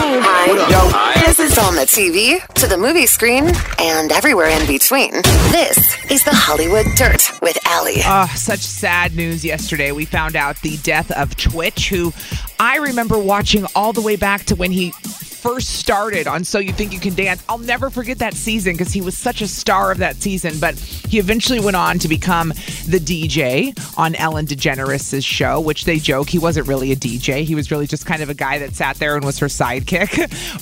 Hi. This is on the TV, to the movie screen, and everywhere in between. This is the Hollywood Dirt with Allie. Oh, such sad news yesterday. We found out the death of Twitch, who I remember watching all the way back to when he first started on So You Think You Can Dance. I'll never forget that season because he was such a star of that season. But he eventually went on to become the DJ on Ellen DeGeneres' show, which they joke he wasn't really a DJ. He was really just kind of a guy that sat there and was her sidekick.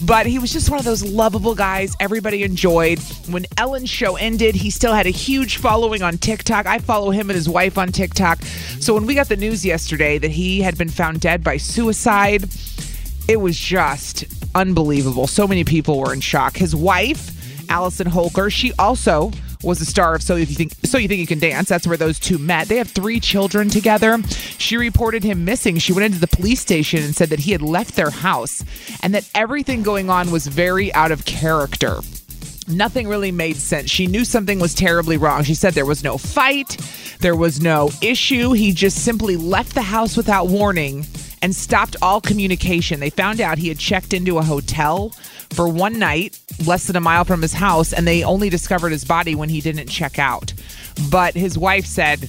but he was just one of those lovable guys everybody enjoyed. When Ellen's show ended, he still had a huge following on TikTok. I follow him and his wife on TikTok. So when we got the news yesterday that he had been found dead by suicide, it was just unbelievable. So many people were in shock. His wife, Allison Holker, she also was a star of So You Think So You Think You Can Dance. That's where those two met. They have three children together. She reported him missing. She went into the police station and said that he had left their house and that everything going on was very out of character. Nothing really made sense. She knew something was terribly wrong. She said there was no fight, there was no issue. He just simply left the house without warning and stopped all communication. They found out he had checked into a hotel for one night, less than a mile from his house, and they only discovered his body when he didn't check out. But his wife said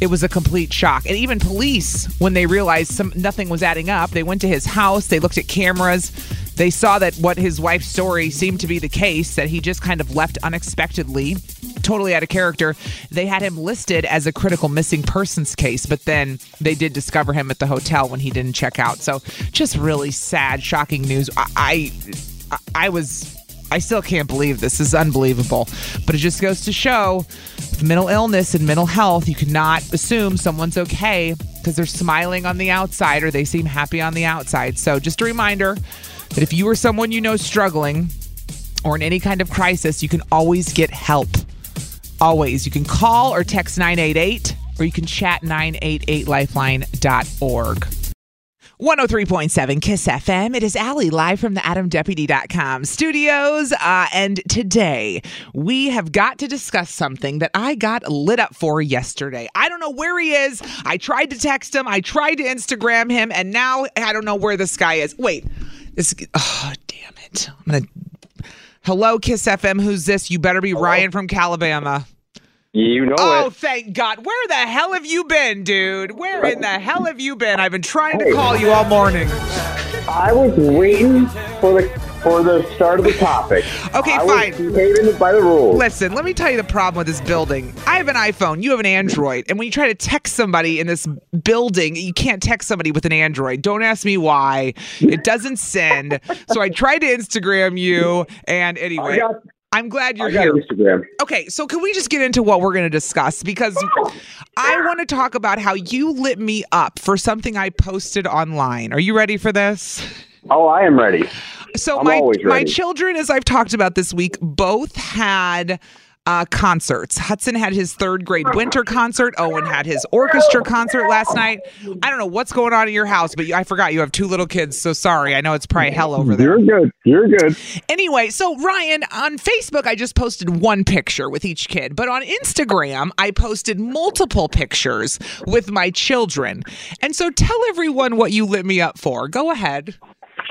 it was a complete shock. And even police, when they realized some nothing was adding up, they went to his house, they looked at cameras, they saw that what his wife's story seemed to be the case, that he just kind of left unexpectedly, totally out of character. They had him listed as a critical missing persons case, but then they did discover him at the hotel when he didn't check out. So just really sad, shocking news. I I, I was I still can't believe this. this is unbelievable. But it just goes to show mental illness and mental health, you cannot assume someone's okay because they're smiling on the outside or they seem happy on the outside. So just a reminder that if you or someone you know struggling or in any kind of crisis, you can always get help. Always. You can call or text 988 or you can chat 988lifeline.org. 103.7 Kiss FM. It is Allie live from the AdamDeputy.com studios. Uh, and today we have got to discuss something that I got lit up for yesterday. I don't know where he is. I tried to text him, I tried to Instagram him, and now I don't know where this guy is. Wait, this, oh, damn it. I'm going to. Hello, Kiss FM. Who's this? You better be Ryan from Calabama. You know Oh, it. thank God. Where the hell have you been, dude? Where in the hell have you been? I've been trying to call you all morning. I was waiting for the for the start of the topic. Okay, I fine. Behaving by the rules. Listen, let me tell you the problem with this building. I have an iPhone, you have an Android, and when you try to text somebody in this building, you can't text somebody with an Android. Don't ask me why. It doesn't send. So I tried to Instagram you, and anyway, I'm glad you're I got here. Instagram. Okay, so can we just get into what we're going to discuss? Because I want to talk about how you lit me up for something I posted online. Are you ready for this? Oh, I am ready. So I'm my my children, as I've talked about this week, both had uh, concerts. Hudson had his third grade winter concert. Owen had his orchestra concert last night. I don't know what's going on in your house, but you, I forgot you have two little kids. So sorry. I know it's probably hell over there. You're good. You're good. Anyway, so Ryan, on Facebook, I just posted one picture with each kid, but on Instagram, I posted multiple pictures with my children. And so tell everyone what you lit me up for. Go ahead.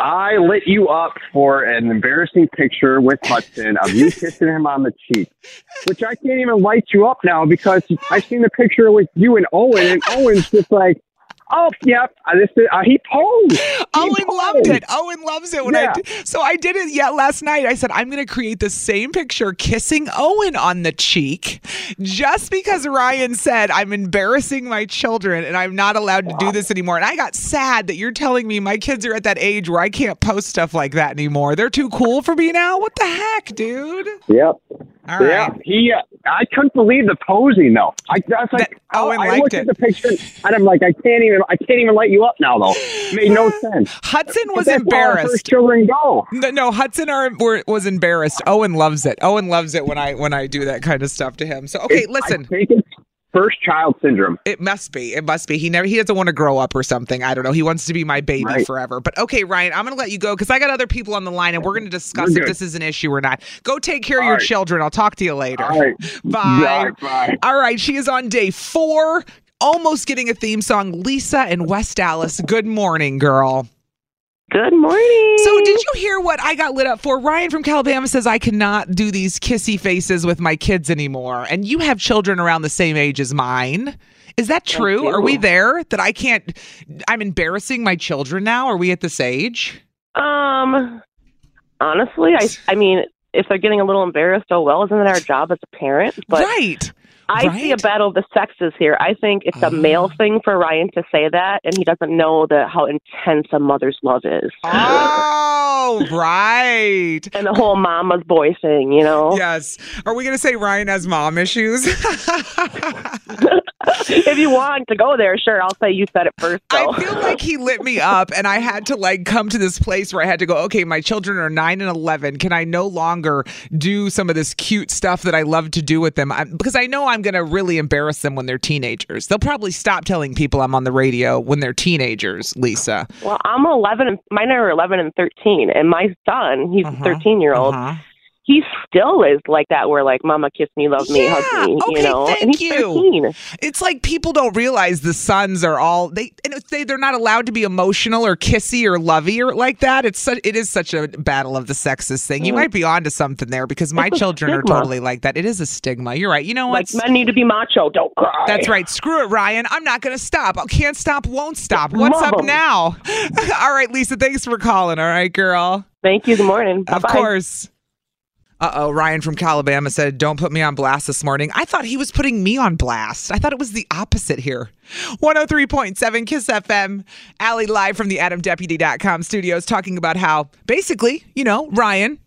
I lit you up for an embarrassing picture with Hudson of you kissing him on the cheek, which I can't even light you up now because I've seen the picture with you and Owen, and Owen's just like, Oh, yep. This is, uh, he posed. He Owen posed. loved it. Owen loves it when I Yeah. d- so I did it yet last night. I said I'm going to create the same picture kissing Owen on the cheek just because Ryan said I'm embarrassing my children and I'm not allowed to do this anymore. And I got sad that you're telling me my kids are at that age where I can't post stuff like that anymore. They're too cool for me now. What the heck, dude? Yep. All right. Yeah. He. Uh, I couldn't believe the posing though. I, I like, That- Owen I, I liked looked it. at the picture and I'm like, I can't even. I can't even light you up now though. It made no sense. Hudson was that's how our first embarrassed. children go. No, no, Hudson are, were, was embarrassed. Owen loves it. Owen loves it when I when I do that kind of stuff to him. So okay, It- listen. I think it's first child syndrome. It must be. It must be. He never. He doesn't want to grow up or something. I don't know. He wants to be my baby Right. forever. But okay, Ryan, I'm going to let you go because I got other people on the line and we're going to discuss if this is an issue or not. Go take care of your right. children. I'll talk to you later. All right. Bye. Bye. Bye. All right. She is on day four, almost getting a theme song. Lisa in West Dallas. Good morning, girl. Good morning. So, did you hear what I got lit up for? Ryan from Calabama says I cannot do these kissy faces with my kids anymore. And you have children around the same age as mine. Is that true? Are we there that I can't? I'm embarrassing my children now. Are we at this age? Um, honestly, I I mean, if they're getting a little embarrassed, oh well, isn't it our job as a parent? But right. I see a battle of the sexes here. I think it's a Ah. male thing for Ryan to say that, and he doesn't know the how intense a mother's love is, Oh, right. and the whole mama's boy thing. You know, Yes. Are we going to say Ryan has mom issues? if you want to go there, sure, I'll say you said it first. Though. I feel like he lit me up, and I had to like come to this place where I had to go. Okay, my children are nine and eleven. Can I no longer do some of this cute stuff that I love to do with them? I, because I know I'm going to really embarrass them when they're teenagers. They'll probably stop telling people I'm on the radio when they're teenagers. Lisa, well, I'm 11, and mine are 11 and 13, and my son, he's Uh-huh, a 13 year old. Uh-huh. He still is like that where like mama kiss me love me Yeah, hug me okay, you know thank and he's you. 13 It's like people don't realize the sons are all they and they they're not allowed to be emotional or kissy or lovey or like that. It's such it is such a battle of the sexes thing. You Mm. might be onto something there because my It's children are totally like that. It is a stigma. You're right. You know what? like men need to be macho don't cry That's right. Screw it, Ryan. I'm not going to stop. I can't stop, won't stop. What's up now? all right, Lisa, thanks for calling. All right, girl. thank you good morning Of Bye-bye. course. Uh oh, Ryan from Calabama said, Don't put me on blast this morning. I thought he was putting me on blast. I thought it was the opposite here. 103.7 Kiss FM. Allie live from the AdamDeputy.com studios talking about how basically, you know, Ryan,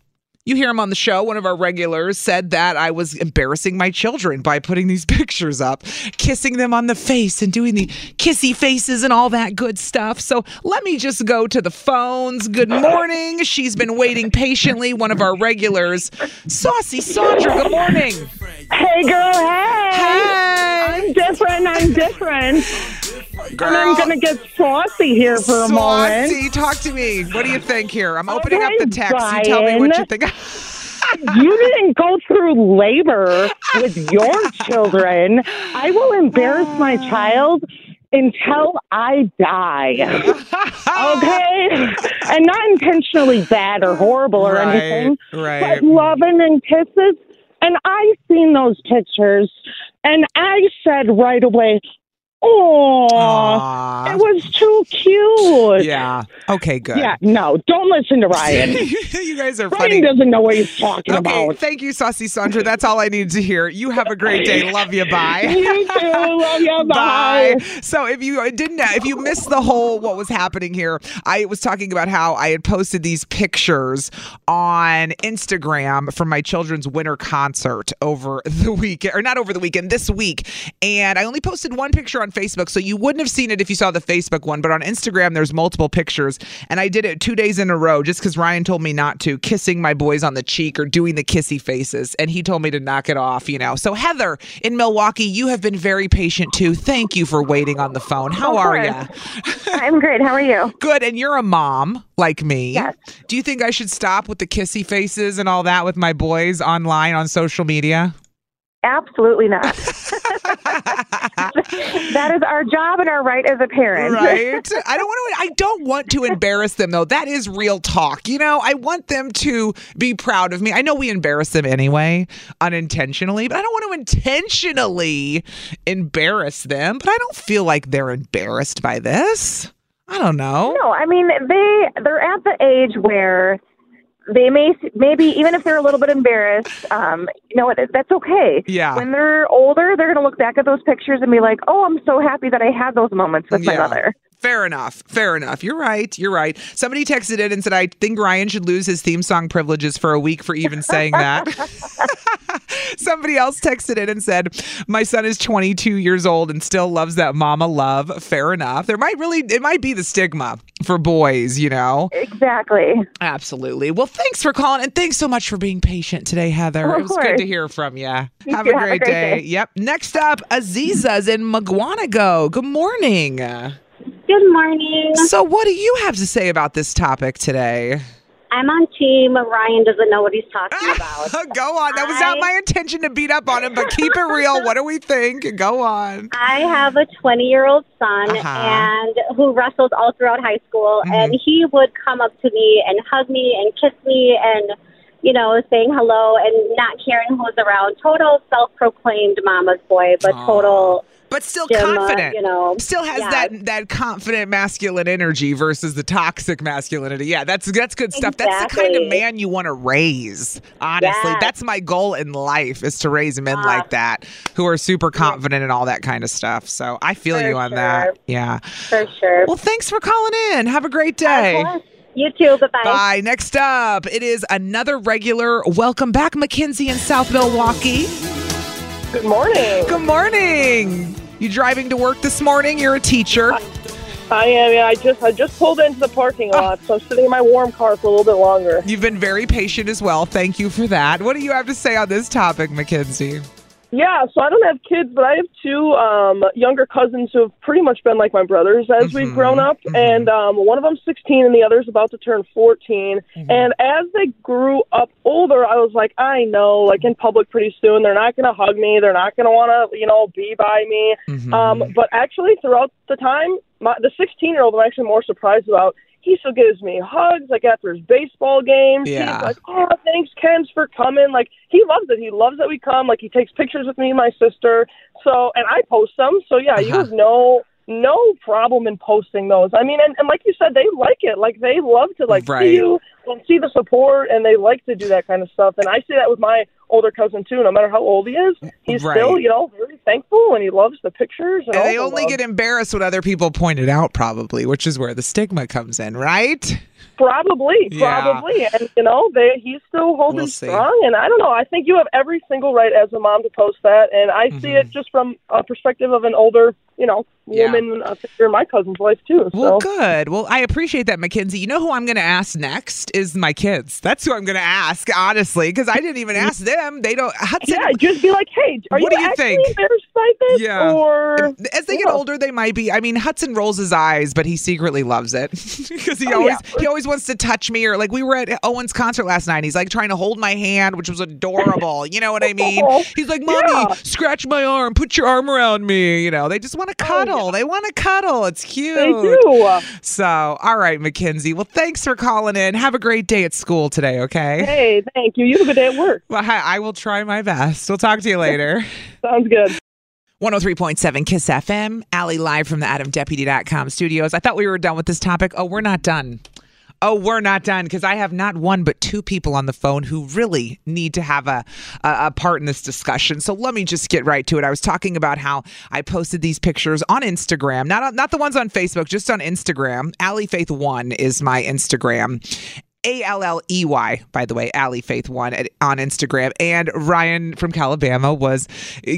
you hear him on the show. One of our regulars said that I was embarrassing my children by putting these pictures up, kissing them on the face and doing the kissy faces and all that good stuff. So let me just go to the phones. Good morning. She's been waiting patiently. One of our regulars, Saucy Sandra. Good morning. Hey, girl, hey. Hey. I'm different. I'm different. And I'm going to get saucy here for a moment. Saucy, talk to me. What do you think here? I'm opening up the text. You tell me what you think. You didn't go through labor with your children. I will embarrass my child until I die. Okay? And not intentionally bad or horrible or Right, anything. right. But loving and kisses. And I've seen those pictures and I said right away, Oh, it was too cute. Yeah. Okay, good. Yeah, no, don't listen to Ryan. you guys are Ryan funny. doesn't know what he's talking Okay, about. thank you, Saucy Sandra. That's all I needed to hear. You have a great day. Love you. Bye. You too. Love you. Bye. So if you didn't, if you missed the whole what was happening here, I was talking about how I had posted these pictures on Instagram from my children's winter concert over the weekend, or not over the weekend, this week. And I only posted one picture on Facebook, so you wouldn't have seen it if you saw the Facebook one. But on Instagram, there's multiple pictures, and I did it two days in a row just because Ryan told me not to, kissing my boys on the cheek or doing the kissy faces, and he told me to knock it off. You know. So Heather in Milwaukee, you have been very patient too. Thank you for waiting on the phone. How are you? I'm great. How are you? Good. And you're a mom like me. Yes. Do you think I should stop with the kissy faces and all that with my boys online on social media? Absolutely not. that is our job and our right as a parent. Right. I don't want to I don't want to embarrass them though. That is real talk. You know, I want them to be proud of me. I know we embarrass them anyway, unintentionally, but I don't want to intentionally embarrass them, but I don't feel like they're embarrassed by this. I don't know. No, I mean they they're at the age where they may maybe even if they're a little bit embarrassed, um, you know what? That's okay. Yeah. When they're older, they're going to look back at those pictures and be like, "Oh, I'm so happy that I had those moments with my mother." Fair enough. Fair enough. You're right. You're right. Somebody texted in and said, I think Ryan should lose his theme song privileges for a week for even saying that. Somebody else texted in and said, My son is 22 years old and still loves that mama love. Fair enough. There might really, it might be the stigma for boys, you know? Exactly. Absolutely. Well, thanks for calling and thanks so much for being patient today, Heather. Of it was good to hear from you. Have, You a great, Have a great day. day. Yep. Next up, Aziza's in Mukwonago. Good morning. Good morning. So, what do you have to say about this topic today? I'm on team Ryan doesn't know what he's talking about. Go on. That was not my intention to beat up on him, but keep it real. What do we think? Go on. I have a 20 year old son Uh-huh. and who wrestled all throughout high school Mm-hmm. and he would come up to me and hug me and kiss me and you know saying hello and not caring who was around total self-proclaimed mama's boy but total But still uh, confident. you know Still has yeah. that that confident masculine energy versus the toxic masculinity. Yeah, that's that's good stuff. That's the kind of man you want to raise. Honestly, Yes. that's my goal in life is to raise men Ah. like that who are super confident and all that kind of stuff. So I feel For you on that. Yeah. for sure Well, thanks for calling in. Have a great day. You too bye-bye Bye. Next up, it is another regular. Welcome back, Mackenzie in South Milwaukee. Good morning. Good morning. You driving to work this morning? You're a teacher. I am. Yeah, I just I just pulled into the parking oh. lot, so I'm sitting in my warm car for a little bit longer. You've been very patient as well. Thank you for that. What do you have to say on this topic, Mackenzie? Yeah, so I don't have kids, but I have two um, younger cousins who have pretty much been like my brothers as we've grown up. And um, one of them's 16 and the other's about to turn 14. And as they grew up older, I was like, I know, like in public pretty soon, they're not going to hug me. They're not going to want to, you know, be by me. Um, but actually, throughout the time, my, the 16 year old I'm actually more surprised about. He still gives me hugs, like after his baseball games. Yeah. He's like, oh, thanks, Ken's for coming. Like, he loves it. He loves that we come. Like, he takes pictures with me and my sister. So, and I post them. So, yeah, you Uh-huh. have no no problem in posting those. I mean, and, and like you said, they like it. Like, they love to, like, Right. see you and see the support, and they like to do that kind of stuff. And I see that with my older cousin, too. No matter how old he is, he's Right. still, you know, very thankful, and he loves the pictures. And, And they the only love. get embarrassed when other people point it out, probably, which is where the stigma comes in, right? Probably, Yeah. probably, and you know, they he's still holding We'll strong. And I don't know. I think you have every single right as a mom to post that, and I see Mm-hmm. it just from a perspective of an older, you know, Yeah. woman uh, figure in my cousin's life too. Well, good. Well, I appreciate that, Mackenzie. You know who I'm going to ask next is my kids. That's who I'm going to ask, honestly, because I didn't even ask them. They don't. Hudson, yeah, just be like, hey, are What you, do you think? embarrassed by this? Yeah. Or As they get Yeah. older, they might be. I mean, Hudson rolls his eyes, but he secretly loves it because he Oh, always yeah. he always wants to touch me. Or like we were at Owen's concert last night. He's like trying to hold my hand, which was adorable. You know what I mean? He's like, "Mommy, Yeah. scratch my arm, put your arm around me." You know, they just want to oh, cuddle. They want to cuddle. It's cute. they do. So, all right, Mackenzie. Well, thanks for calling in. Have a great day at school today. Okay. Hey, thank you. You have a good day at work. Well, I I will try my best. We'll talk to you later. Sounds good. 103.7 Kiss FM, Allie live from the AdamDeputy.com studios. I thought we were done with this topic. Oh, we're not done. Oh, we're not done because I have not one but two people on the phone who really need to have a, a a part in this discussion. So let me just get right to it. I was talking about how I posted these pictures on Instagram, not not the ones on Facebook, just on Instagram. Alley Faith One is my Instagram. A L L E Y, by the way, Alley Faith one at, on Instagram. And Ryan from Calabama was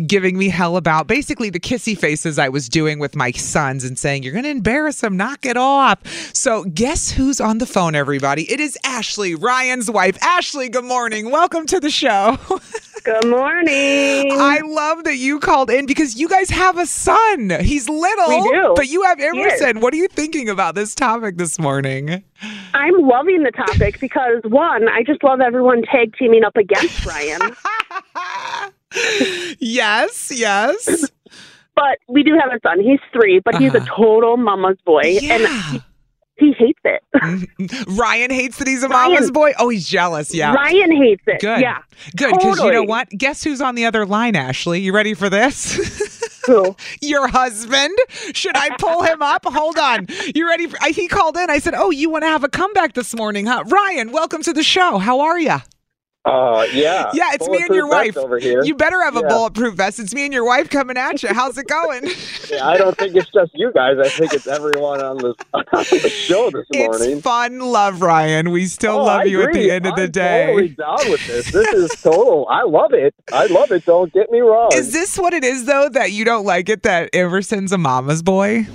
giving me hell about basically the kissy faces I was doing with my sons and saying, You're going to embarrass them, knock it off. So, guess who's on the phone, everybody? It is Ashley, Ryan's wife. Ashley, good morning. Welcome to the show. Good morning. I love that you called in because you guys have a son. He's little, We do. but you have Emerson. What are you thinking about this topic this morning? I'm loving the topic because one, I just love everyone tag teaming up against Ryan. yes, yes. but we do have a son. He's three, but he's a Uh-huh. total mama's boy, and he, hates it. Ryan hates that he's a Ryan- mama's boy. Oh, he's jealous. Yeah. Ryan hates it. Good. Yeah. Good. Because you know what? Guess who's on the other line, Ashley? You ready for this? Who? Your husband. Should I pull him up? Hold on. You ready? For, I, he called in. I said, Oh, you want to have a comeback this morning, huh? Ryan, welcome to the show. How are you? Uh, yeah. Yeah, it's me and your wife. over here. You better have a Yeah. bulletproof vest. It's me and your wife coming at you. How's it going? Yeah, I don't think it's just you guys. I think it's everyone on this on the show this morning. It's fun love, Ryan. We still Oh, love I you at the end of the I'm day. Totally down with this. This is total. I love it. I love it. Don't get me wrong. Is this what it is though that you don't like it that Emerson's a mama's boy?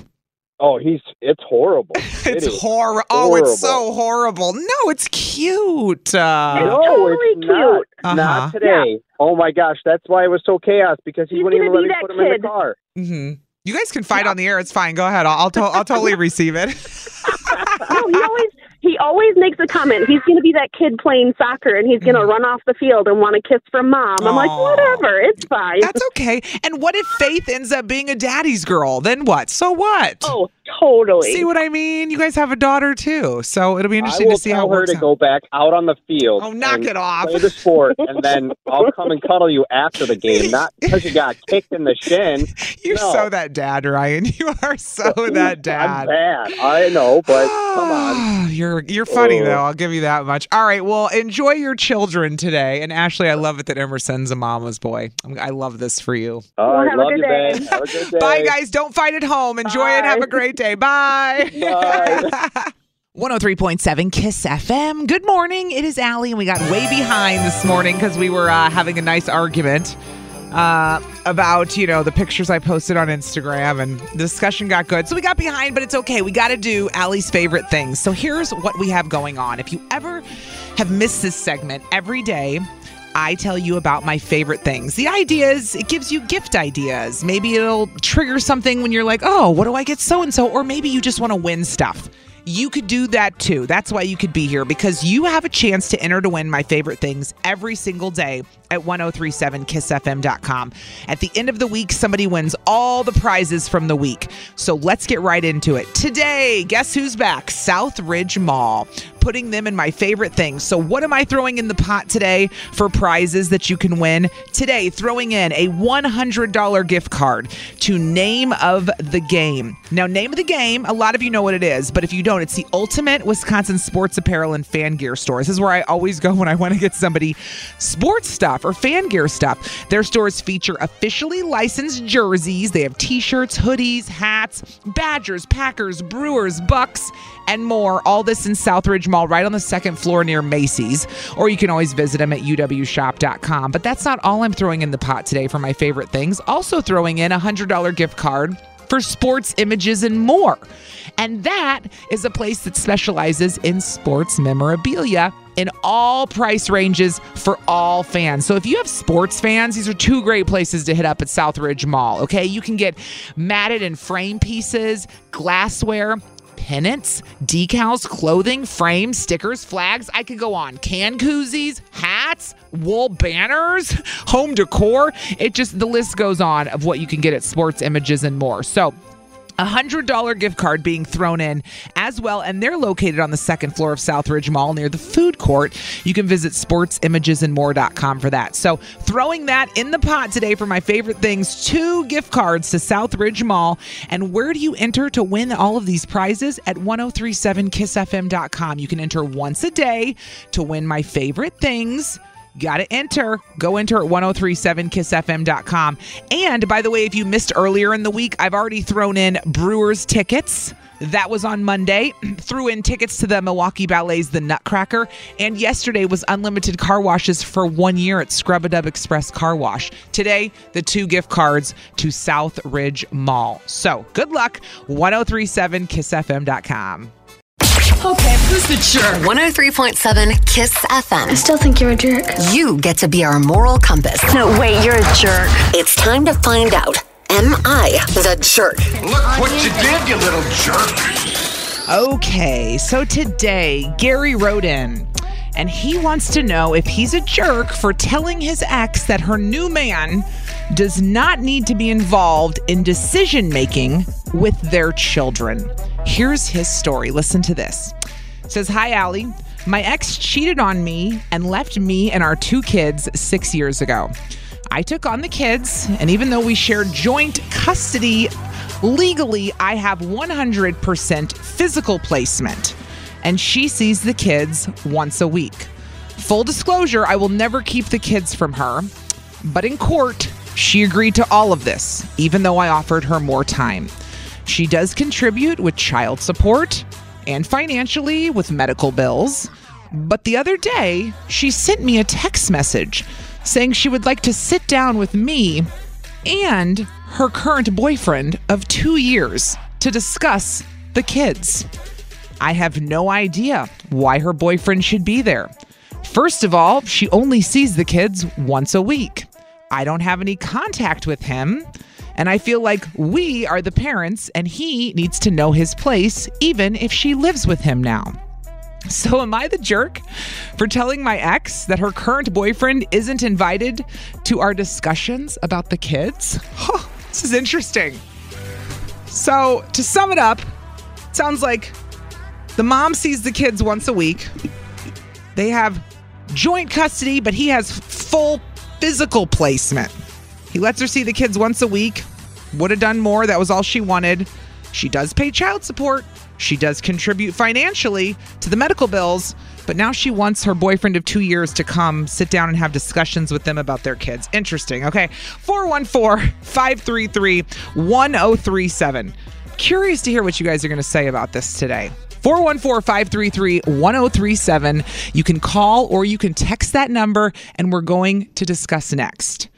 Oh, he's. It's horrible. It's horrible. Oh, it's so horrible. No, it's cute. Uh, no, it's not. Uh-huh. Not today. Oh my gosh, that's why it was so chaos because he wouldn't even let me that put him in the car. hmm You guys can fight on the air. It's fine. Go ahead. I'll I'll, to- I'll totally receive it. no, he always he always makes a comment. He's going to be that kid playing soccer, and he's going to run off the field and want a kiss from mom. I'm like, Mm. Whatever, it's fine. That's okay. And what if Faith ends up being a daddy's girl? Then what? So what? Oh, totally. See what I mean? You guys have a daughter too, so it'll be interesting to see how it her works to out. go back out on the field. Oh, knock it off. Play the sport, and then I'll come and cuddle you after the game, not because you got kicked in the shin. You're No. so that dad, Ryan. You are so that dad. I'm bad. I know, but come on. You're you're funny Oh. though. I'll give you that much. All right. Well, enjoy your children today. And Ashley, I love it that emerson's a mama's boy. I'm- love this for you. All right, have a love good you, day. babe. Have a good day. Bye, guys. Don't fight at home. Enjoy it. Have a Bye. Great day. Bye. Bye. 103.7 Kiss FM. Good morning. It is Allie, and we got way behind this morning because we were uh, having a nice argument uh, about, you know, the pictures I posted on Instagram, and the discussion got good. So we got behind, but it's okay. We got to do Allie's favorite things. So here's what we have going on. If you ever have missed this segment, every day, I tell you about my favorite things. The idea is it gives you gift ideas. Maybe it'll trigger something when you're like, oh, what do I get so and so? Or maybe you just want to win stuff. You could do that too. That's why you could be here because you have a chance to enter to win my favorite things every single day at 1037kissfm.com. At the end of the week, somebody wins all the prizes from the week. So let's get right into it. Today, guess who's back? Southridge Mall. Putting them in my favorite things. So, what am I throwing in the pot today for prizes that you can win? Today, throwing in a $100 gift card to Name of the Game. Now, Name of the Game, a lot of you know what it is, but if you don't, it's the ultimate Wisconsin sports apparel and fan gear store. This is where I always go when I want to get somebody sports stuff or fan gear stuff. Their stores feature officially licensed jerseys. They have t shirts, hoodies, hats, Badgers, Packers, Brewers, Bucks, and more. All this in Southridge Mall, right on the second floor near Macy's. Or you can always visit them at uwshop.com. But that's not all I'm throwing in the pot today for my favorite things. Also throwing in a $100 gift card for sports images and more. And that is a place that specializes in sports memorabilia in all price ranges for all fans. So if you have sports fans, these are two great places to hit up at Southridge Mall, okay? You can get matted and frame pieces, glassware, pennants, decals, clothing, frames, stickers, flags. I could go on. Can koozies, hats, wool banners, home decor. It just, the list goes on of what you can get at Sports Images and more. So, a hundred dollar gift card being thrown in as well, and they're located on the second floor of Southridge Mall near the food court. You can visit sportsimagesandmore.com for that. So, throwing that in the pot today for my favorite things two gift cards to Southridge Mall. And where do you enter to win all of these prizes? At 1037kissfm.com. You can enter once a day to win my favorite things. Got to enter. Go enter at 1037kissfm.com. And by the way, if you missed earlier in the week, I've already thrown in Brewers tickets. That was on Monday. Threw in tickets to the Milwaukee Ballet's The Nutcracker. And yesterday was unlimited car washes for one year at Scrub a Dub Express Car Wash. Today, the two gift cards to Southridge Mall. So good luck. 1037kissfm.com. Okay, who's the jerk? 103.7 Kiss FM. I still think you're a jerk. You get to be our moral compass. No, wait, you're a jerk. It's time to find out. Am I the jerk? Look what you did, you little jerk. Okay, so today Gary wrote in and he wants to know if he's a jerk for telling his ex that her new man does not need to be involved in decision making with their children. Here's his story. Listen to this. It says, Hi, Allie. My ex cheated on me and left me and our two kids six years ago. I took on the kids, and even though we share joint custody, legally, I have 100% physical placement, and she sees the kids once a week. Full disclosure, I will never keep the kids from her, but in court, she agreed to all of this, even though I offered her more time. She does contribute with child support and financially with medical bills. But the other day, she sent me a text message saying she would like to sit down with me and her current boyfriend of two years to discuss the kids. I have no idea why her boyfriend should be there. First of all, she only sees the kids once a week. I don't have any contact with him. And I feel like we are the parents and he needs to know his place, even if she lives with him now. So, am I the jerk for telling my ex that her current boyfriend isn't invited to our discussions about the kids? Huh, this is interesting. So, to sum it up, it sounds like the mom sees the kids once a week. They have joint custody, but he has full physical placement. He lets her see the kids once a week. Would have done more. That was all she wanted. She does pay child support. She does contribute financially to the medical bills, but now she wants her boyfriend of two years to come sit down and have discussions with them about their kids. Interesting. Okay. 414 533 1037. Curious to hear what you guys are going to say about this today. 414 533 1037. You can call or you can text that number, and we're going to discuss next.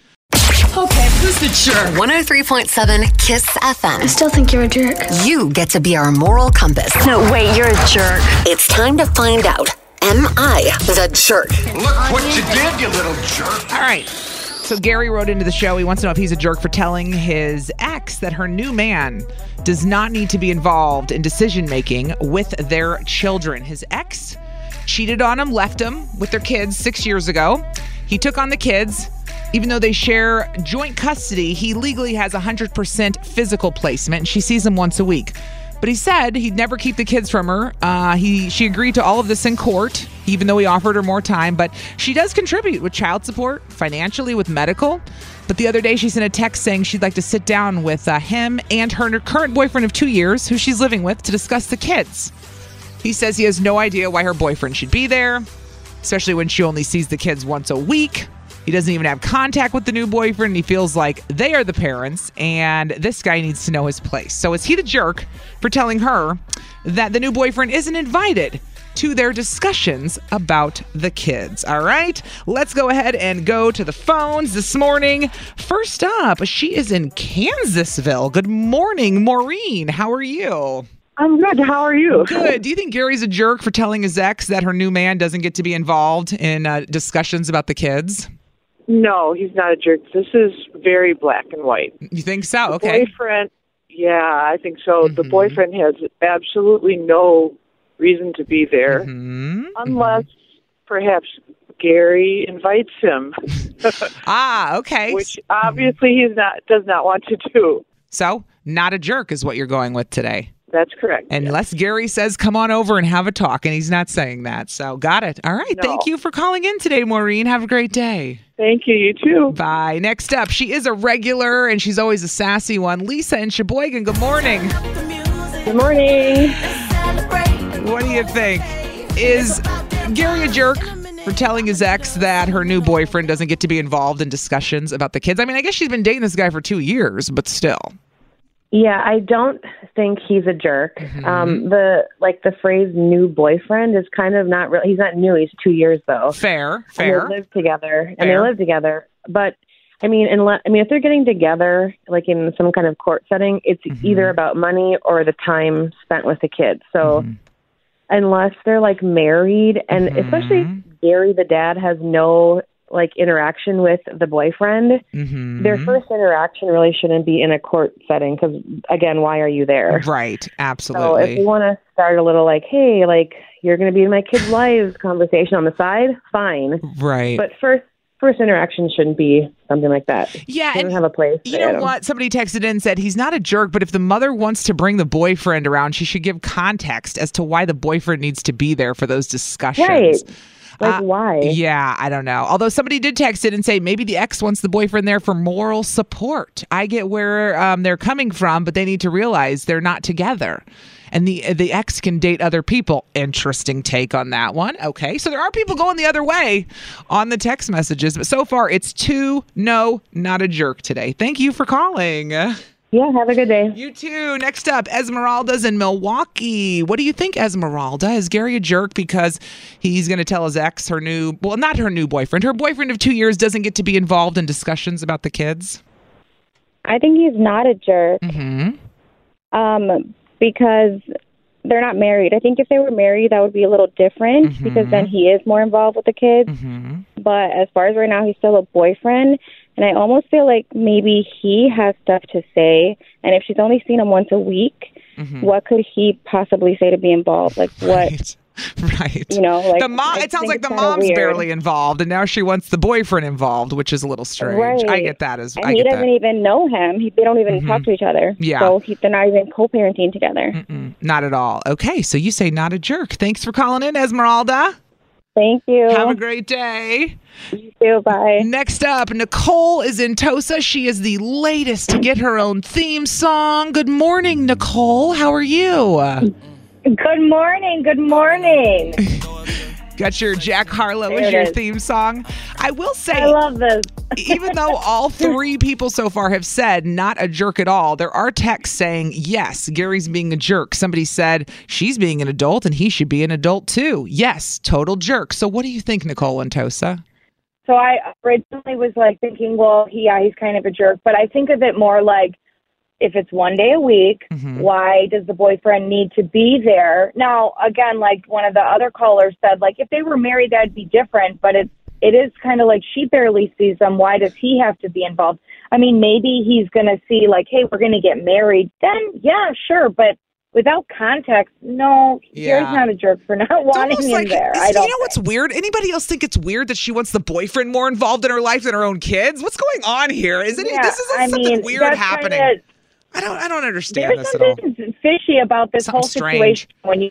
Okay, who's the jerk? 103.7 Kiss FM. I still think you're a jerk. You get to be our moral compass. No, wait, you're a jerk. It's time to find out. Am I the jerk? Look what you did, you little jerk. All right. So Gary wrote into the show. He wants to know if he's a jerk for telling his ex that her new man does not need to be involved in decision making with their children. His ex cheated on him, left him with their kids six years ago. He took on the kids. Even though they share joint custody, he legally has 100% physical placement, she sees him once a week. But he said he'd never keep the kids from her. Uh, he she agreed to all of this in court, even though he offered her more time. But she does contribute with child support, financially, with medical. But the other day, she sent a text saying she'd like to sit down with uh, him and her current boyfriend of two years, who she's living with, to discuss the kids. He says he has no idea why her boyfriend should be there, especially when she only sees the kids once a week. He doesn't even have contact with the new boyfriend. And He feels like they are the parents, and this guy needs to know his place. So, is he the jerk for telling her that the new boyfriend isn't invited to their discussions about the kids? All right, let's go ahead and go to the phones this morning. First up, she is in Kansasville. Good morning, Maureen. How are you? I'm good. How are you? Good. Do you think Gary's a jerk for telling his ex that her new man doesn't get to be involved in uh, discussions about the kids? No, he's not a jerk. This is very black and white. You think so? The okay. Boyfriend, yeah, I think so. Mm-hmm. The boyfriend has absolutely no reason to be there Mm-hmm. unless perhaps Gary invites him. ah, okay. Which obviously he's not does not want to do. So, not a jerk is what you're going with today. That's correct. Unless Gary says, come on over and have a talk, and he's not saying that. So, got it. All right. Thank you for calling in today, Maureen. Have a great day. Thank you. You too. Bye. Next up, she is a regular and she's always a sassy one. Lisa in Sheboygan. Good morning. Good morning. What do you think? Is Gary a jerk for telling his ex that her new boyfriend doesn't get to be involved in discussions about the kids? I mean, I guess she's been dating this guy for two years, but still. Yeah, I don't think he's a jerk. Mm-hmm. Um, the like the phrase "new boyfriend" is kind of not real. He's not new. He's two years though. Fair, And fair. they live together, and they live together. But I mean, unless I mean, if they're getting together, like in some kind of court setting, it's Mm-hmm. either about money or the time spent with the kids. So Mm-hmm. unless they're like married, and Mm-hmm. especially Gary, the dad, has no like interaction with the boyfriend, Mm-hmm. their first interaction really shouldn't be in a court setting because again, why are you there? Right. Absolutely. So if you want to start a little like, hey, like, you're going to be in my kids' lives conversation on the side, fine. Right. But first, first interaction shouldn't be something like that. Yeah, doesn't have a place. You know what? Somebody texted in and said he's not a jerk, but if the mother wants to bring the boyfriend around, she should give context as to why the boyfriend needs to be there for those discussions. Right. Like, Uh, why? Yeah, I don't know. Although somebody did text it and say maybe the ex wants the boyfriend there for moral support. I get where um, they're coming from, but they need to realize they're not together. And the the ex can date other people. Interesting take on that one. Okay, so there are people going the other way on the text messages, but so far it's two no, not a jerk today. Thank you for calling. Yeah, have a good day. You too. Next up, Esmeralda's in Milwaukee. What do you think, Esmeralda? Is Gary a jerk because he's going to tell his ex, her new, well, not her new boyfriend, her boyfriend of two years doesn't get to be involved in discussions about the kids? I think he's not a jerk. Mm-hmm. Um, because they're not married. I think if they were married, that would be a little different Mm-hmm. because then he is more involved with the kids. mhm But as far as right now, he's still a boyfriend, and I almost feel like maybe he has stuff to say. And if she's only seen him once a week, Mm-hmm. what could he possibly say to be involved? Like what? Right. You know, like the mom. It sounds like the mom's weird. barely involved, and now she wants the boyfriend involved, which is a little strange. Right. I get that as And I he doesn't that. even know him. He, they don't even talk to each other. Yeah. So he, they're not even co-parenting together. Not at all. Okay, so you say not a jerk. Thanks for calling in, Esmeralda. Thank you. Have a great day. You too. Bye. Next up, Nicole is in Tosa. She is the latest to get her own theme song. Good morning, Nicole. How are you? Good morning. Good morning. Got your Jack Harlow There as your is. theme song. I will say, I love this. even though all three people so far have said not a jerk at all, there are texts saying, yes, Gary's being a jerk. Somebody said she's being an adult and he should be an adult too. Yes, total jerk. So, what do you think, Nicole and Tosa? So I originally was like thinking, well, he, yeah, he's kind of a jerk, but I think of it more like if it's one day a week, Mm-hmm. why does the boyfriend need to be there? Now, again, like one of the other callers said, like if they were married, that'd be different, but it's it is kind of like she barely sees them. Why does he have to be involved? I mean, maybe he's going to see like, hey, we're going to get married. Then, yeah, sure, but without context, no, Yeah. Gary's not a jerk for not wanting him like, there. I don't. you know what's weird? Anybody else think it's weird that she wants the boyfriend more involved in her life than her own kids? What's going on here? Isn't it? This is I something mean, weird happening. kinda- I don't. I don't understand There's this at all. something fishy about this Something whole strange. situation. When you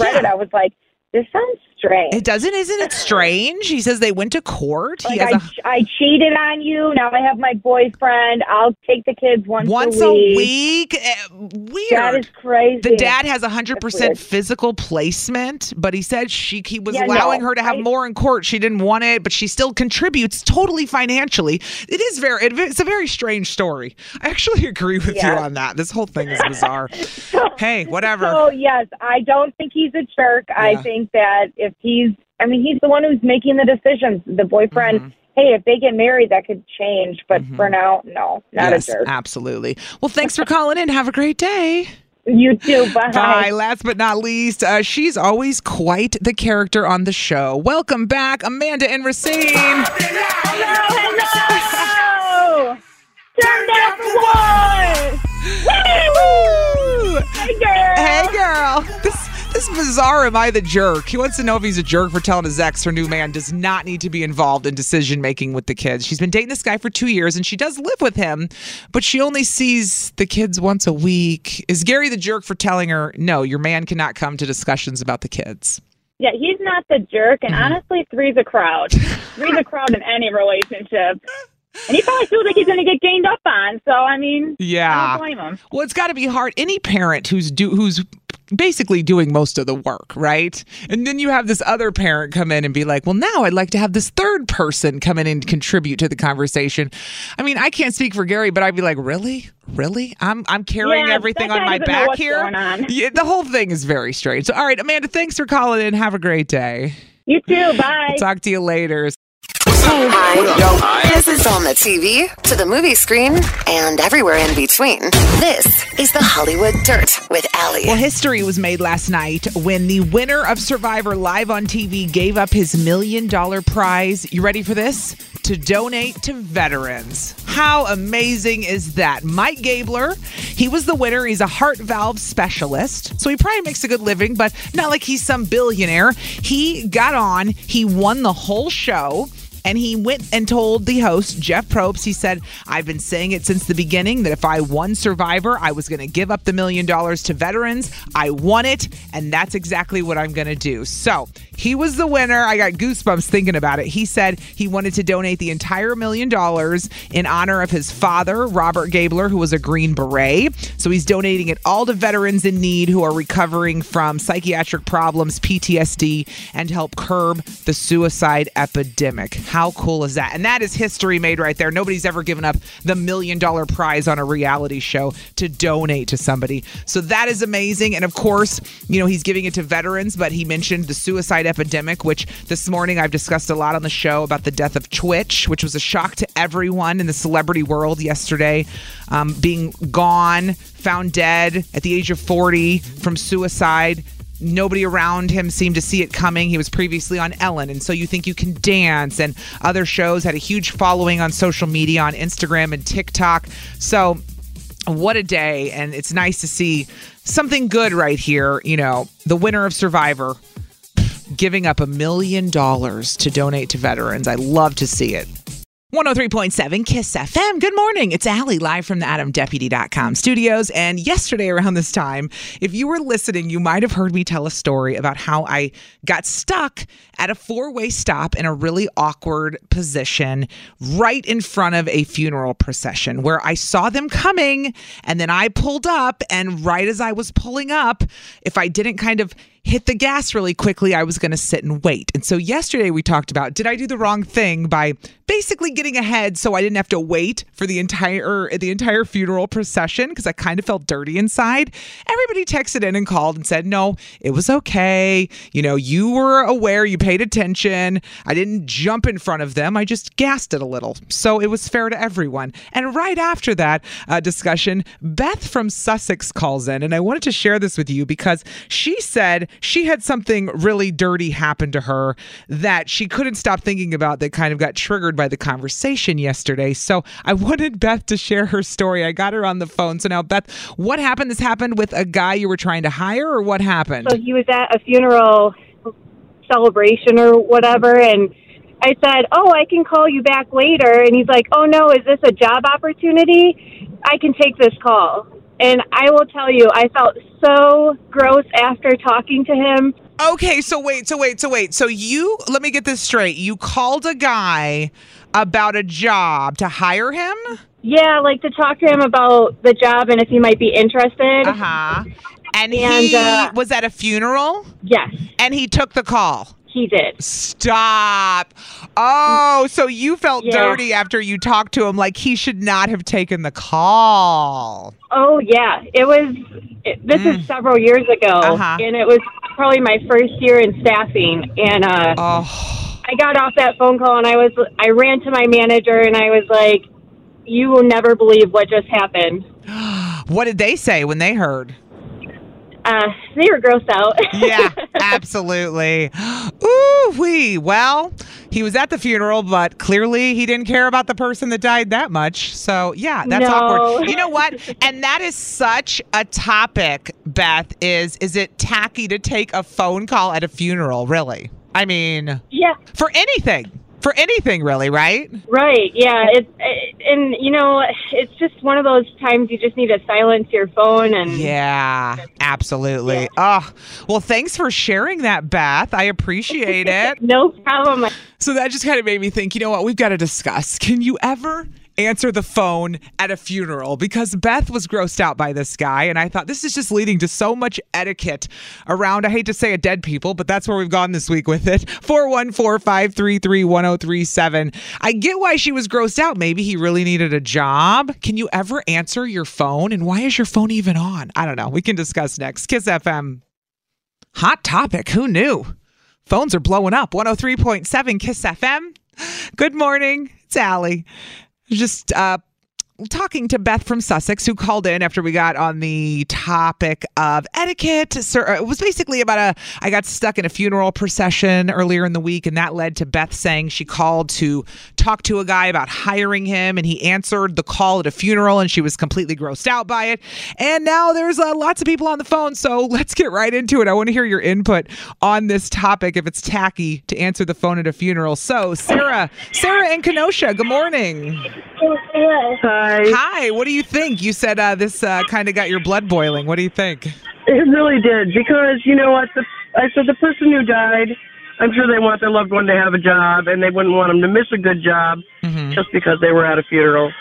read it, I was like, "This sounds strange." It doesn't. Isn't it strange? He says they went to court. Like I, a I cheated on you. Now I have my boyfriend. I'll take the kids once, once a a week. week. Eh, Weird. That is crazy. The dad has That's 100% physical placement, but he said she he was Yeah, no, allowing her to have I- more in court. She didn't want it, but she still contributes totally financially. It is very it- it's a very strange story. I actually agree with Yeah. you on that. This whole thing is bizarre. hey, whatever. So yes, I don't think he's a jerk. I think that if he's, I mean, he's the one who's making the decisions. The boyfriend. Mm-hmm. Hey, if they get married, that could change. But for now, no, not yes, a jerk. absolutely. Well, thanks for calling in. Have a great day. You too. Bye. Bye. Last but not least, uh, she's always quite the character on the show. Welcome back, Amanda and Racine. Hello, hello. Turn down for one. Woo! Hey, girl. Hey, girl. This this bizarre am I the jerk? He wants to know if he's a jerk for telling his ex her new man does not need to be involved in decision making with the kids. She's been dating this guy for two years and she does live with him, but she only sees the kids once a week. Is Gary the jerk for telling her no, your man cannot come to discussions about the kids? Yeah, he's not the jerk, Mm-hmm. and honestly, three's a crowd. three's a crowd in any relationship. And he probably feels like he's going to get ganged up on. So, I mean, Yeah. I don't blame him. Well, it's got to be hard. Any parent who's do who's basically doing most of the work, right? And then you have this other parent come in and be like, "Well, now I'd like to have this third person come in and contribute to the conversation." I mean, I can't speak for Gary, but I'd be like, "Really? Really? I'm I'm carrying Yeah, everything on my back here." Yeah, the whole thing is very strange. So, all right, Amanda, thanks for calling in. Have a great day. You too. Bye. Talk to you later. Hi. This is on the TV, to the movie screen, and everywhere in between. This is the Hollywood Dirt with Allie. Well, history was made last night when the winner of Survivor live on TV gave up his million dollar prize. You ready for this? To donate to veterans. How amazing is that? Mike Gabler, he was the winner. He's a heart valve specialist. So he probably makes a good living, but not like he's some billionaire. He got on, he won the whole show. And he went and told the host, Jeff Probst, he said, I've been saying it since the beginning that if I won Survivor, I was going to give up the million dollars to veterans. I won it, and that's exactly what I'm going to do. So he was the winner. I got goosebumps thinking about it. He said he wanted to donate the entire million dollars in honor of his father, Robert Gabler, who was a Green Beret. So he's donating it all to veterans in need who are recovering from psychiatric problems, PTSD, and help curb the suicide epidemic. How cool is that? And that is history made right there. Nobody's ever given up the million dollar prize on a reality show to donate to somebody. So that is amazing. And of course, you know, he's giving it to veterans, but he mentioned the suicide epidemic, which this morning I've discussed a lot on the show about the death of Twitch, which was a shock to everyone in the celebrity world yesterday, um, being gone, found dead at the age of 40 from suicide. Nobody around him seemed to see it coming. He was previously on Ellen, and so you think you can dance, and other shows had a huge following on social media, on Instagram and TikTok. So, what a day, and it's nice to see something good right here. You know, the winner of Survivor giving up a million dollars to donate to veterans. I love to see it. 103.7 Kiss FM. Good morning. It's Allie live from the AdamDeputy.com studios. And yesterday around this time, if you were listening, you might have heard me tell a story about how I got stuck at a four way stop in a really awkward position right in front of a funeral procession where I saw them coming and then I pulled up. And right as I was pulling up, if I didn't kind of hit the gas really quickly, I was going to sit and wait. And so yesterday we talked about did I do the wrong thing by basically getting ahead so I didn't have to wait for the entire the entire funeral procession because I kind of felt dirty inside. Everybody texted in and called and said, "No, it was okay. You know, you were aware, you paid attention. I didn't jump in front of them. I just gassed it a little." So it was fair to everyone. And right after that uh, discussion, Beth from Sussex calls in and I wanted to share this with you because she said she had something really dirty happen to her that she couldn't stop thinking about that kind of got triggered by the conversation yesterday. So I wanted Beth to share her story. I got her on the phone. So now, Beth, what happened? This happened with a guy you were trying to hire, or what happened? So he was at a funeral celebration or whatever, and I said, "Oh, I can call you back later." And he's like, "Oh no, is this a job opportunity? I can take this call." And I will tell you, I felt so gross after talking to him. Okay, so wait, so wait, so wait. So you, let me get this straight. You called a guy about a job to hire him? Yeah, like to talk to him about the job and if he might be interested. Uh huh. And, And, he uh, was at a funeral? Yes. And he took the call? He did. Stop. Oh, so you felt Yeah. dirty after you talked to him like he should not have taken the call. Oh yeah, it was. It, this is several years ago, Mm. Uh-huh. and it was probably my first year in staffing. And uh, Oh. I got off that phone call, and I was I ran to my manager, and I was like, "You will never believe what just happened." What did they say when they heard? Uh, they were grossed out. Yeah, absolutely. Ooh, wee. Well, he was at the funeral, but clearly he didn't care about the person that died that much. So, yeah, that's No. awkward. You know what? And that is such a topic, Beth, is is it tacky to take a phone call at a funeral, really? I mean, yeah. For anything. For anything, really, right? Right. Yeah. It's it, and you know it's just one of those times you just need to silence your phone and Yeah, absolutely. Oh, well, thanks for sharing that, Beth. I appreciate it. no problem. So that just kind of made me think, you know what, we've got to discuss. Can you ever answer the phone at a funeral? Because Beth was grossed out by this guy, and I thought this is just leading to so much etiquette around, I hate to say it, dead people, but that's where we've gone this week with it. 414 533 1037. I get why she was grossed out. Maybe he really needed a job. Can you ever answer your phone? And why is your phone even on? I don't know. We can discuss next. Kiss FM. Hot topic. Who knew? Phones are blowing up. 103.7 Kiss FM. Good morning. It's Allie. Just uh, talking to Beth from Sussex, who called in after we got on the topic of etiquette. Sir, it was basically about a. I got stuck in a funeral procession earlier in the week, and that led to Beth saying she called to talk to a guy about hiring him, and he answered the call at a funeral, and she was completely grossed out by it. And now there's uh, lots of people on the phone, so let's get right into it. I want to hear your input on this topic. If it's tacky to answer the phone at a funeral, so Sarah, Sarah in Kenosha, good morning. Hi. Hi, what do you think? You said uh, this uh, kind of got your blood boiling. What do you think? It really did because you know what? The, I said the person who died. I'm sure they want their loved one to have a job, and they wouldn't want them to miss a good job just because they were at a funeral.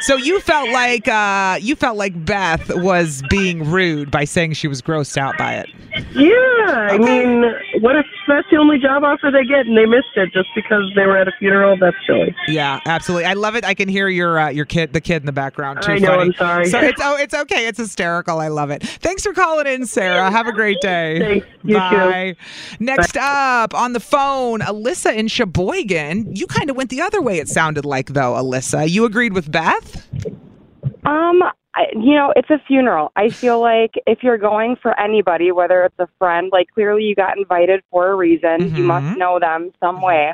So you felt like uh, you felt like Beth was being rude by saying she was grossed out by it. Yeah, I mean, what if that's the only job offer they get and they missed it just because they were at a funeral? That's silly. Yeah, absolutely. I love it. I can hear your uh, your kid, the kid in the background. Too I know, funny. I'm sorry. So it's oh, it's okay. It's hysterical. I love it. Thanks for calling in, Sarah. Have a great day. Thanks. You too. Bye. Next up on the phone, Alyssa in Sheboygan. You kind of went the other way. It sounded like though, Alyssa. You agreed with Beth. Um, I, you know, it's a funeral. I feel like if you're going for anybody, whether it's a friend, like clearly you got invited for a reason. You must know them some way.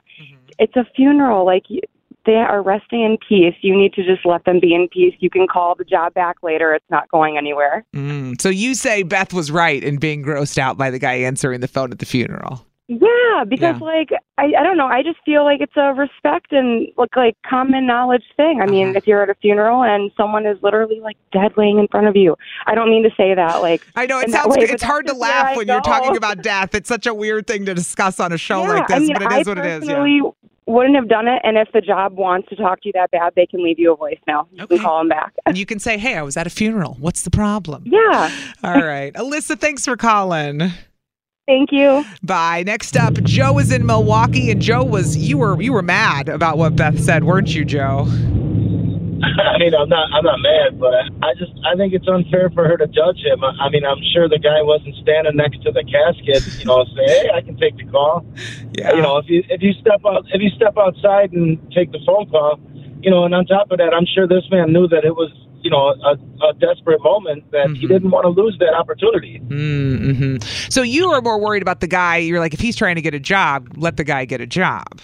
It's a funeral. Like you, they are resting in peace. You need to just let them be in peace. You can call the job back later. It's not going anywhere. Mm, so you say Beth was right in being grossed out by the guy answering the phone at the funeral. Yeah, because Yeah. like I, I don't know, I just feel like it's a respect and like like common knowledge thing. I mean, Uh-huh. if you're at a funeral and someone is literally like dead laying in front of you, I don't mean to say that like I know it sounds way, it's hard to that's just where laugh when you're talking about death. It's such a weird thing to discuss on a show yeah, like this, I mean, but it I what it is. Yeah. wouldn't have done it, and if the job wants to talk to you that bad, they can leave you a voicemail. You can call them back. And you can say, "Hey, I was at a funeral. What's the problem?" Yeah. All right, Alyssa, thanks for calling. Thank you. Bye. Next up, Joe is in Milwaukee, and Joe was you were you were mad about what Beth said, weren't you, Joe? I mean, I'm not, I'm not mad, but I just, I think it's unfair for her to judge him. I I mean, I'm sure the guy wasn't standing next to the casket, you know, saying, "Hey, I can take the call." Yeah. You know, if you if you step out, if you step outside and take the phone call, you know, and on top of that, I'm sure this man knew that it was, you know, a, a desperate moment that he didn't want to lose that opportunity. Mm-hmm. So you are more worried about the guy. You're like, if he's trying to get a job, let the guy get a job.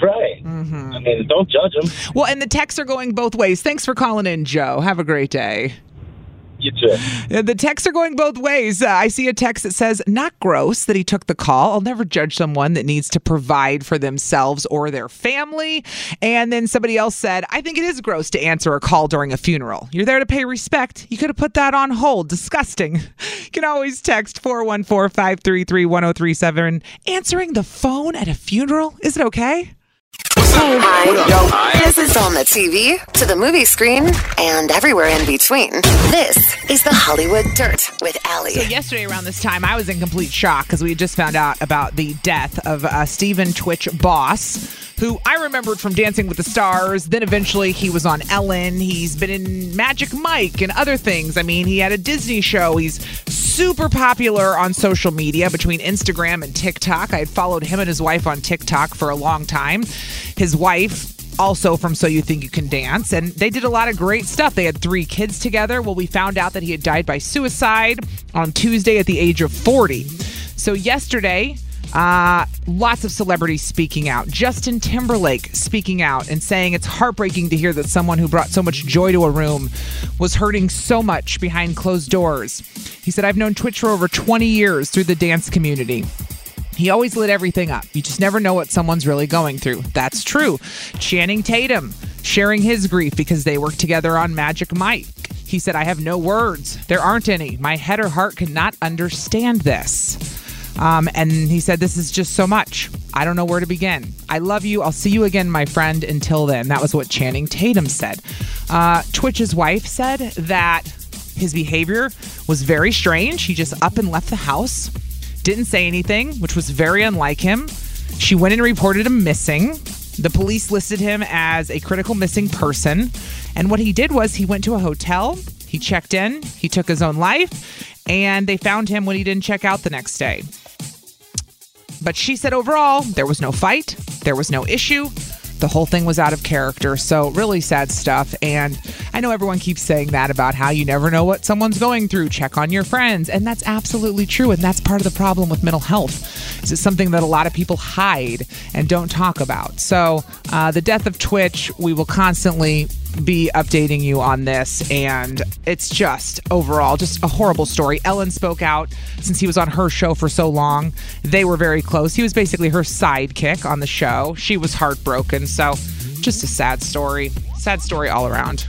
Right. Mm-hmm. I mean, don't judge him. Well, and the texts are going both ways. Thanks for calling in, Joe. Have a great day. You too. The texts are going both ways. Uh, I see a text that says, not gross that he took the call. I'll never judge someone that needs to provide for themselves or their family. And then somebody else said, I think it is gross to answer a call during a funeral. You're there to pay respect. You could have put that on hold. Disgusting. You can always text 414 533 1037. Answering the phone at a funeral? Is it okay? Hi. This is on the TV, to the movie screen, and everywhere in between. This is the Hollywood Dirt with Allie. So yesterday around this time, I was in complete shock because we had just found out about the death of uh, Stephen Twitch Boss, who I remembered from Dancing with the Stars. Then eventually he was on Ellen. He's been in Magic Mike and other things. I mean, he had a Disney show. He's super popular on social media between Instagram and TikTok. I had followed him and his wife on TikTok for a long time. His wife also from So You Think You Can Dance. And they did a lot of great stuff. They had three kids together. Well, we found out that he had died by suicide on Tuesday at the age of 40. So, yesterday, uh, lots of celebrities speaking out. Justin Timberlake speaking out and saying it's heartbreaking to hear that someone who brought so much joy to a room was hurting so much behind closed doors. He said, I've known Twitch for over 20 years through the dance community. He always lit everything up. You just never know what someone's really going through. That's true. Channing Tatum sharing his grief because they worked together on Magic Mike. He said, I have no words. There aren't any. My head or heart cannot understand this. Um, and he said, This is just so much. I don't know where to begin. I love you. I'll see you again, my friend. Until then. That was what Channing Tatum said. Uh, Twitch's wife said that his behavior was very strange. He just up and left the house, didn't say anything, which was very unlike him. She went and reported him missing. The police listed him as a critical missing person. And what he did was he went to a hotel, he checked in, he took his own life, and they found him when he didn't check out the next day. But she said overall, there was no fight, There was no issue. The whole thing was out of character. So, really sad stuff. And I know everyone keeps saying that about how you never know what someone's going through. Check on your friends. And that's absolutely true. And that's part of the problem with mental health. Is it's something that a lot of people hide and don't talk about. So, uh, the death of Twitch, we will constantly be updating you on this and it's just overall just a horrible story ellen spoke out since he was on her show for so long they were very close he was basically her sidekick on the show she was heartbroken so just a sad story sad story all around